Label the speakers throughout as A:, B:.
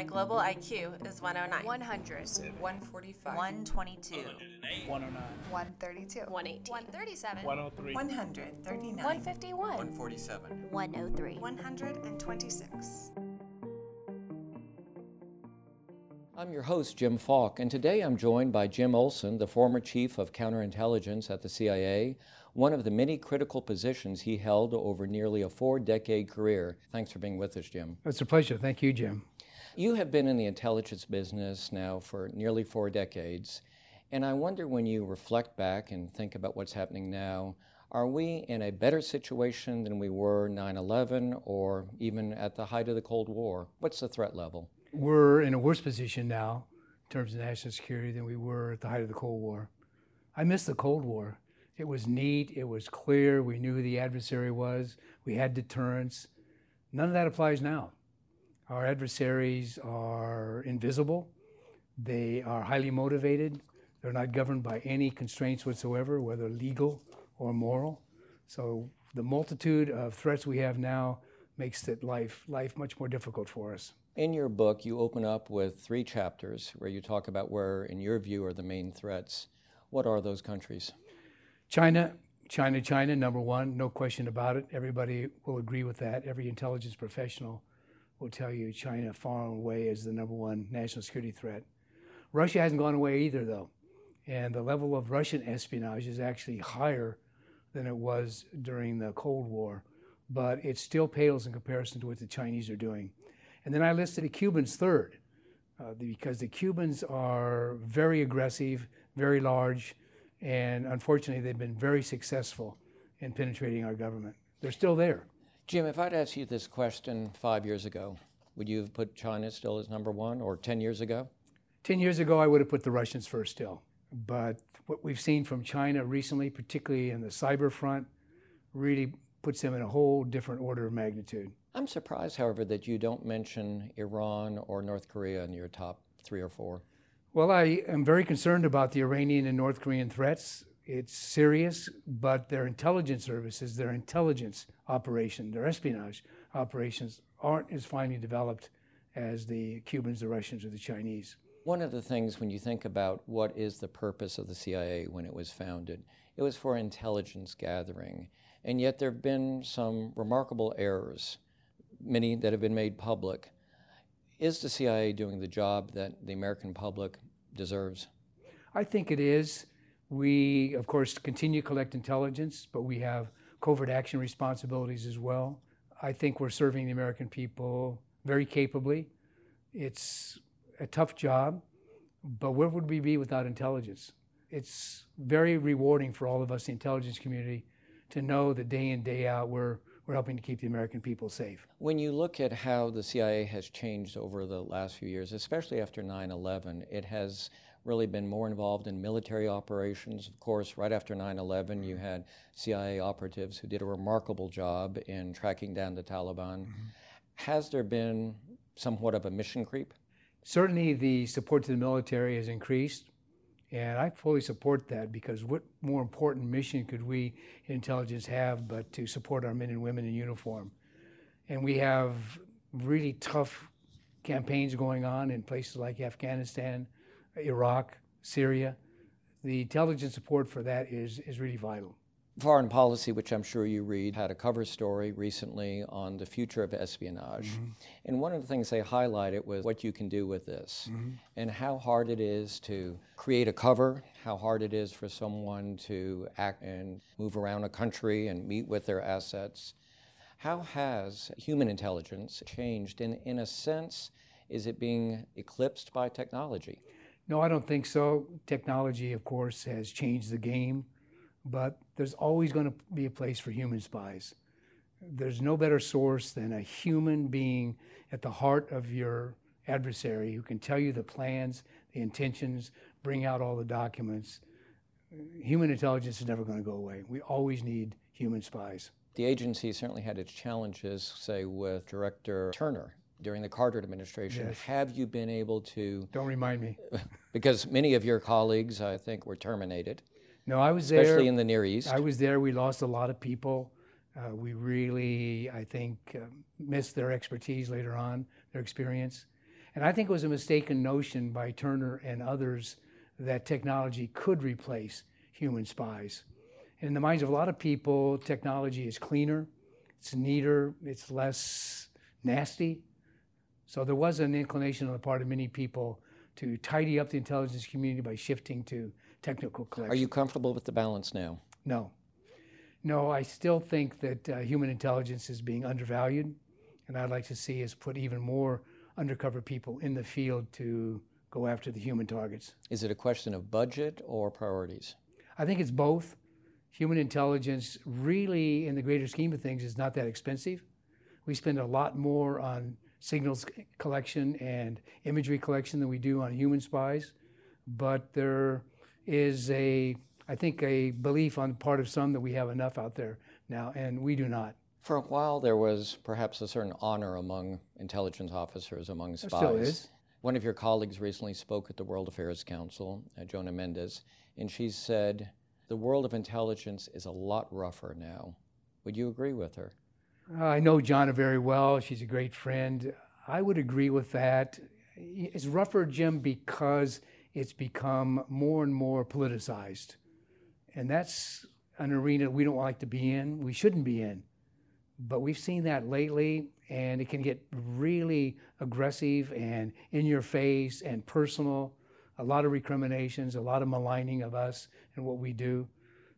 A: My global IQ is 109.
B: 100.
C: 145.
D: 122.
E: 109.
B: 132.
A: 118.
B: 137.
E: 103.
C: 139.
B: 151.
F: 147.
D: 103.
B: 126.
G: I'm your host, Jim Falk, and today I'm joined by Jim Olson, the former chief of counterintelligence at the CIA, one of the many critical positions he held over nearly a four decade career. Thanks for being with us, Jim.
E: It's a pleasure. Thank you, Jim.
G: You have been in the intelligence business now for nearly four decades, and I wonder when you reflect back and think about what's happening now, are we in a better situation than we were 9 11 or even at the height of the Cold War? What's the threat level?
E: We're in a worse position now in terms of national security than we were at the height of the Cold War. I miss the Cold War. It was neat, it was clear, we knew who the adversary was, we had deterrence. None of that applies now. Our adversaries are invisible, they are highly motivated, they're not governed by any constraints whatsoever, whether legal or moral. So the multitude of threats we have now makes it life life much more difficult for us.
G: In your book, you open up with three chapters where you talk about where, in your view, are the main threats. What are those countries?
E: China, China, China, number one, no question about it. Everybody will agree with that. Every intelligence professional will tell you China far and away is the number one national security threat. Russia hasn't gone away either, though. And the level of Russian espionage is actually higher than it was during the Cold War, but it still pales in comparison to what the Chinese are doing. And then I listed the Cubans third, uh, because the Cubans are very aggressive, very large, and unfortunately, they've been very successful in penetrating our government. They're still there.
G: Jim, if I'd asked you this question five years ago, would you have put China still as number one, or 10 years ago?
E: 10 years ago, I would have put the Russians first still. But what we've seen from China recently, particularly in the cyber front, really puts them in a whole different order of magnitude.
G: I'm surprised, however, that you don't mention Iran or North Korea in your top three or four.
E: Well, I am very concerned about the Iranian and North Korean threats. It's serious, but their intelligence services, their intelligence operation, their espionage operations aren't as finely developed as the Cubans, the Russians, or the Chinese.
G: One of the things when you think about what is the purpose of the CIA when it was founded, it was for intelligence gathering. And yet there have been some remarkable errors, many that have been made public. Is the CIA doing the job that the American public deserves?
E: I think it is. We, of course, continue to collect intelligence, but we have covert action responsibilities as well. I think we're serving the American people very capably. It's a tough job, but where would we be without intelligence? It's very rewarding for all of us, the intelligence community, to know that day in, day out, we're, we're helping to keep the American people safe.
G: When you look at how the CIA has changed over the last few years, especially after 9 11, it has really been more involved in military operations. Of course, right after 9 11, you had CIA operatives who did a remarkable job in tracking down the Taliban. Mm-hmm. Has there been somewhat of a mission creep?
E: Certainly, the support to the military has increased. And I fully support that because what more important mission could we in intelligence have but to support our men and women in uniform? And we have really tough campaigns going on in places like Afghanistan, Iraq, Syria. The intelligence support for that is, is really vital.
G: Foreign Policy, which I'm sure you read, had a cover story recently on the future of espionage. Mm-hmm. And one of the things they highlighted was what you can do with this mm-hmm. and how hard it is to create a cover, how hard it is for someone to act and move around a country and meet with their assets. How has human intelligence changed? And in a sense, is it being eclipsed by technology?
E: No, I don't think so. Technology, of course, has changed the game but there's always going to be a place for human spies. There's no better source than a human being at the heart of your adversary who can tell you the plans, the intentions, bring out all the documents. Human intelligence is never going to go away. We always need human spies.
G: The agency certainly had its challenges, say, with Director Turner during the Carter administration.
E: Yes.
G: Have you been able to?
E: Don't remind me.
G: because many of your colleagues, I think, were terminated.
E: No, I was
G: especially
E: there.
G: Especially in the Near East.
E: I was there. We lost a lot of people. Uh, we really, I think, uh, missed their expertise later on, their experience. And I think it was a mistaken notion by Turner and others that technology could replace human spies. In the minds of a lot of people, technology is cleaner, it's neater, it's less nasty. So there was an inclination on the part of many people to tidy up the intelligence community by shifting to technical collection.
G: Are you comfortable with the balance now?
E: No. No, I still think that uh, human intelligence is being undervalued, and I'd like to see us put even more undercover people in the field to go after the human targets.
G: Is it a question of budget or priorities?
E: I think it's both. Human intelligence, really, in the greater scheme of things, is not that expensive. We spend a lot more on signals collection and imagery collection than we do on human spies, but there is a, I think, a belief on the part of some that we have enough out there now, and we do not.
G: For a while, there was perhaps a certain honor among intelligence officers, among spies.
E: There still is.
G: One of your colleagues recently spoke at the World Affairs Council, uh, Jonna Mendez, and she said, The world of intelligence is a lot rougher now. Would you agree with her?
E: I know Jonna very well. She's a great friend. I would agree with that. It's rougher, Jim, because it's become more and more politicized. And that's an arena we don't like to be in, we shouldn't be in. But we've seen that lately, and it can get really aggressive and in your face and personal. A lot of recriminations, a lot of maligning of us and what we do.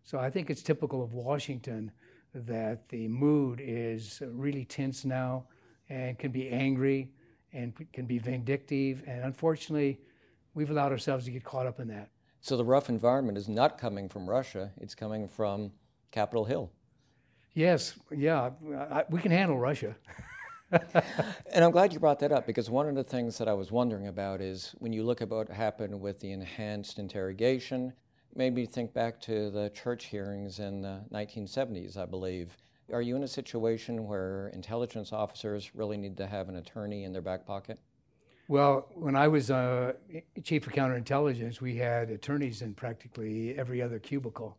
E: So I think it's typical of Washington that the mood is really tense now and can be angry and can be vindictive. And unfortunately, we've allowed ourselves to get caught up in that.
G: So the rough environment is not coming from Russia, it's coming from Capitol Hill.
E: Yes, yeah, I, we can handle Russia.
G: and I'm glad you brought that up because one of the things that I was wondering about is when you look at what happened with the enhanced interrogation, maybe think back to the church hearings in the 1970s, I believe. Are you in a situation where intelligence officers really need to have an attorney in their back pocket?
E: Well, when I was uh, chief of counterintelligence, we had attorneys in practically every other cubicle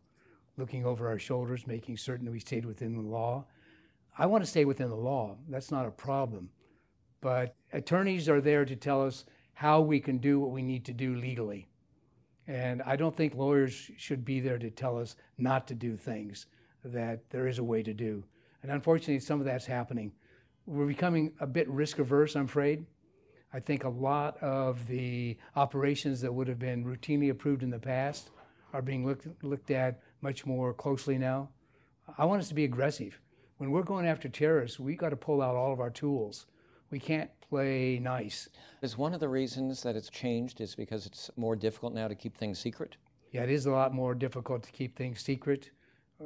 E: looking over our shoulders, making certain that we stayed within the law. I want to stay within the law. That's not a problem. But attorneys are there to tell us how we can do what we need to do legally. And I don't think lawyers should be there to tell us not to do things that there is a way to do. And unfortunately, some of that's happening. We're becoming a bit risk averse, I'm afraid. I think a lot of the operations that would have been routinely approved in the past are being looked, looked at much more closely now. I want us to be aggressive. When we're going after terrorists, we've got to pull out all of our tools. We can't play nice.
G: Is one of the reasons that it's changed is because it's more difficult now to keep things secret?
E: Yeah, it is a lot more difficult to keep things secret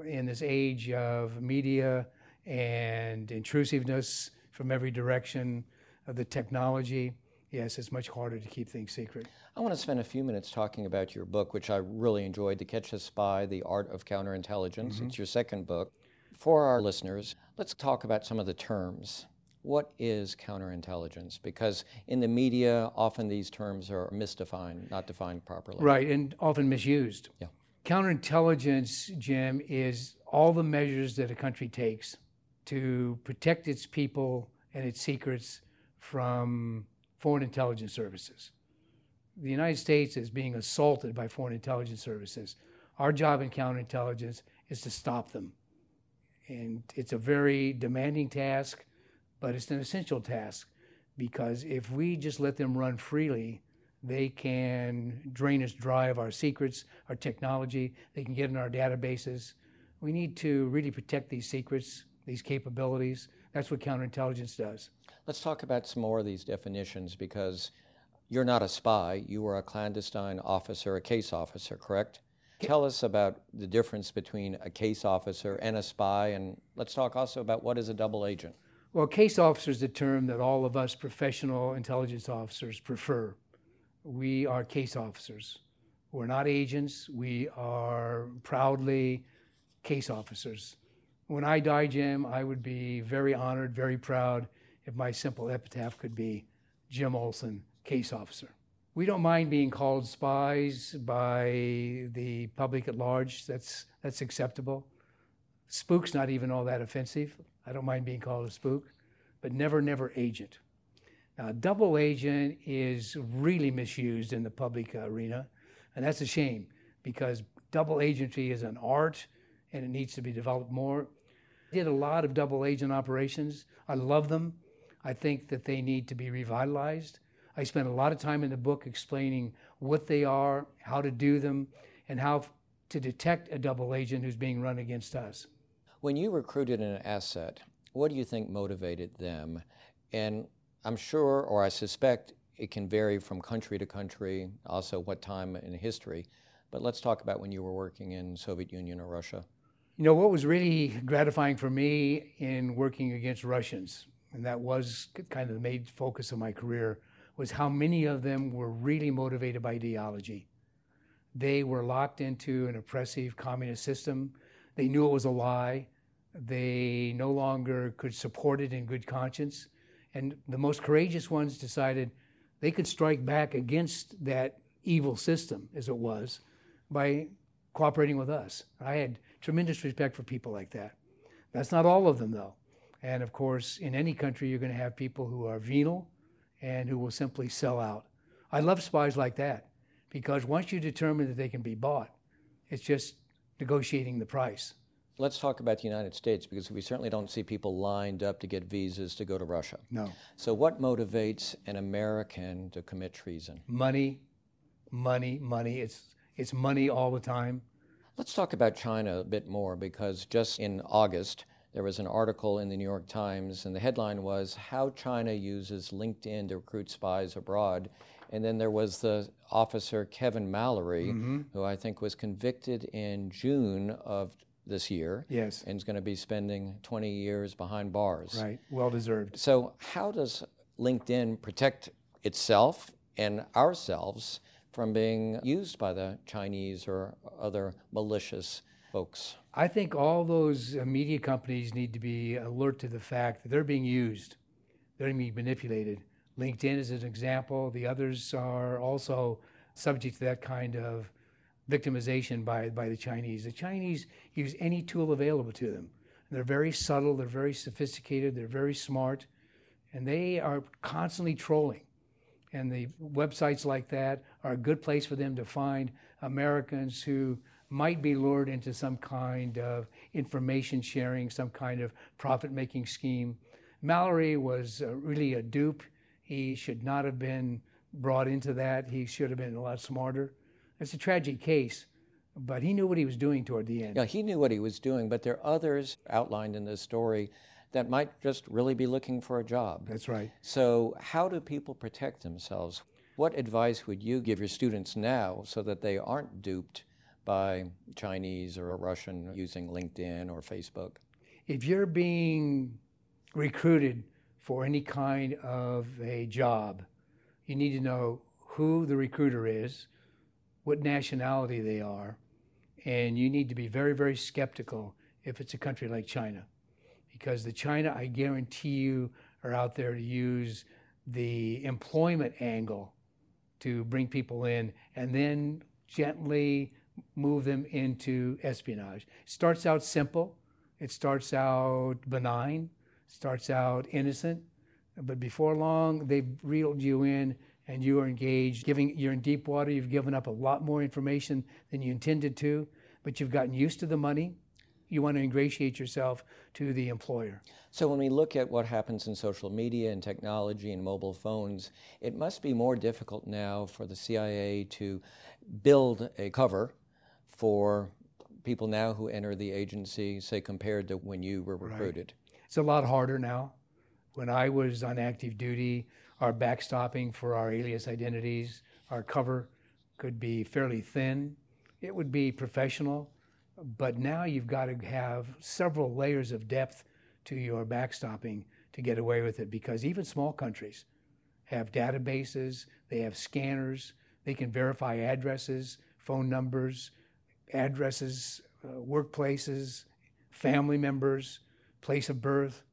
E: in this age of media and intrusiveness from every direction of the technology. Yes, it's much harder to keep things secret.
G: I want to spend a few minutes talking about your book, which I really enjoyed, To Catch a Spy, The Art of Counterintelligence. Mm-hmm. It's your second book. For our listeners, let's talk about some of the terms. What is counterintelligence? Because in the media, often these terms are misdefined, not defined properly.
E: Right, and often misused.
G: Yeah.
E: Counterintelligence, Jim, is all the measures that a country takes to protect its people and its secrets from foreign intelligence services. The United States is being assaulted by foreign intelligence services. Our job in counterintelligence is to stop them. And it's a very demanding task, but it's an essential task because if we just let them run freely, they can drain us dry of our secrets, our technology, they can get in our databases. We need to really protect these secrets, these capabilities. That's what counterintelligence does.
G: Let's talk about some more of these definitions because you're not a spy, you are a clandestine officer, a case officer, correct? Tell us about the difference between a case officer and a spy, and let's talk also about what is a double agent.
E: Well, case officer is a term that all of us professional intelligence officers prefer. We are case officers. We're not agents, we are proudly case officers. When I die, Jim, I would be very honored, very proud if my simple epitaph could be Jim Olson, case officer. We don't mind being called spies by the public at large. That's, that's acceptable. Spook's not even all that offensive. I don't mind being called a spook, but never, never agent. Now, double agent is really misused in the public arena, and that's a shame because double agency is an art and it needs to be developed more. I did a lot of double agent operations. I love them. I think that they need to be revitalized. I spent a lot of time in the book explaining what they are, how to do them, and how to detect a double agent who's being run against us.
G: When you recruited an asset, what do you think motivated them? And I'm sure, or I suspect, it can vary from country to country, also what time in history. But let's talk about when you were working in Soviet Union or Russia.
E: You know, what was really gratifying for me in working against Russians, and that was kind of the main focus of my career, was how many of them were really motivated by ideology. They were locked into an oppressive communist system. They knew it was a lie. They no longer could support it in good conscience. And the most courageous ones decided they could strike back against that evil system, as it was, by cooperating with us. I had tremendous respect for people like that. That's not all of them, though. And of course, in any country, you're going to have people who are venal and who will simply sell out. I love spies like that because once you determine that they can be bought, it's just negotiating the price.
G: Let's talk about the United States because we certainly don't see people lined up to get visas to go to Russia.
E: No.
G: So, what motivates an American to commit treason?
E: Money, money, money. It's, it's money all the time.
G: Let's talk about China a bit more because just in August, there was an article in the New York Times, and the headline was How China Uses LinkedIn to Recruit Spies Abroad. And then there was the officer Kevin Mallory,
E: Mm-hmm.
G: who I think was convicted in June of this year.
E: Yes.
G: And is going to be spending 20 years behind bars.
E: Right. Well deserved.
G: So, how does LinkedIn protect itself and ourselves from being used by the Chinese or other malicious folks?
E: I think all those uh, media companies need to be alert to the fact that they're being used, they're being manipulated. LinkedIn is an example. The others are also subject to that kind of victimization by, by the Chinese. The Chinese use any tool available to them. They're very subtle, they're very sophisticated, they're very smart, and they are constantly trolling. And the websites like that are a good place for them to find Americans who might be lured into some kind of information sharing, some kind of profit making scheme. Mallory was uh, really a dupe. He should not have been brought into that. He should have been a lot smarter. It's a tragic case, but he knew what he was doing toward the end.
G: Yeah, he knew what he was doing, but there are others outlined in this story that might just really be looking for a job.
E: That's right.
G: So, how do people protect themselves? What advice would you give your students now so that they aren't duped by Chinese or a Russian using LinkedIn or Facebook?
E: If you're being recruited for any kind of a job, you need to know who the recruiter is, what nationality they are, and you need to be very, very skeptical if it's a country like China. Because the China, I guarantee you, are out there to use the employment angle to bring people in and then gently move them into espionage. It starts out simple, it starts out benign, starts out innocent, but before long they've reeled you in and you are engaged. Giving you're in deep water, you've given up a lot more information than you intended to, but you've gotten used to the money. You want to ingratiate yourself to the employer.
G: So, when we look at what happens in social media and technology and mobile phones, it must be more difficult now for the CIA to build a cover for people now who enter the agency, say, compared to when you were recruited.
E: It's a lot harder now. When I was on active duty, our backstopping for our alias identities, our cover could be fairly thin. It would be professional, but now you've got to have several layers of depth to your backstopping to get away with it because even small countries have databases, they have scanners, they can verify addresses, phone numbers, addresses, uh, workplaces, family members, place of birth.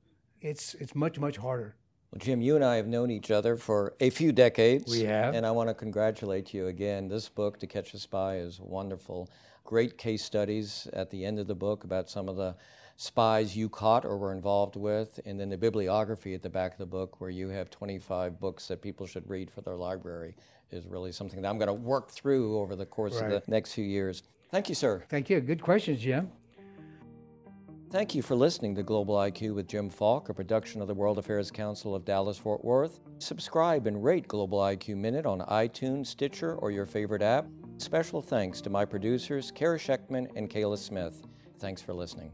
E: It's, it's much, much harder.
G: Well, Jim, you and I have known each other for a few decades.
E: We have.
G: And I want to congratulate you again. This book, To Catch a Spy, is wonderful. Great case studies at the end of the book about some of the spies you caught or were involved with, and then the bibliography at the back of the book where you have 25 books that people should read for their library is really something that I'm going to work through over the course of the next few years. Thank you, sir.
E: Thank you. Good questions, Jim.
G: Thank you for listening to Global IQ with Jim Falk, a production of the World Affairs Council of Dallas Fort Worth. Subscribe and rate Global IQ Minute on iTunes, Stitcher, or your favorite app. Special thanks to my producers, Kara Scheckman and Kayla Smith. Thanks for listening.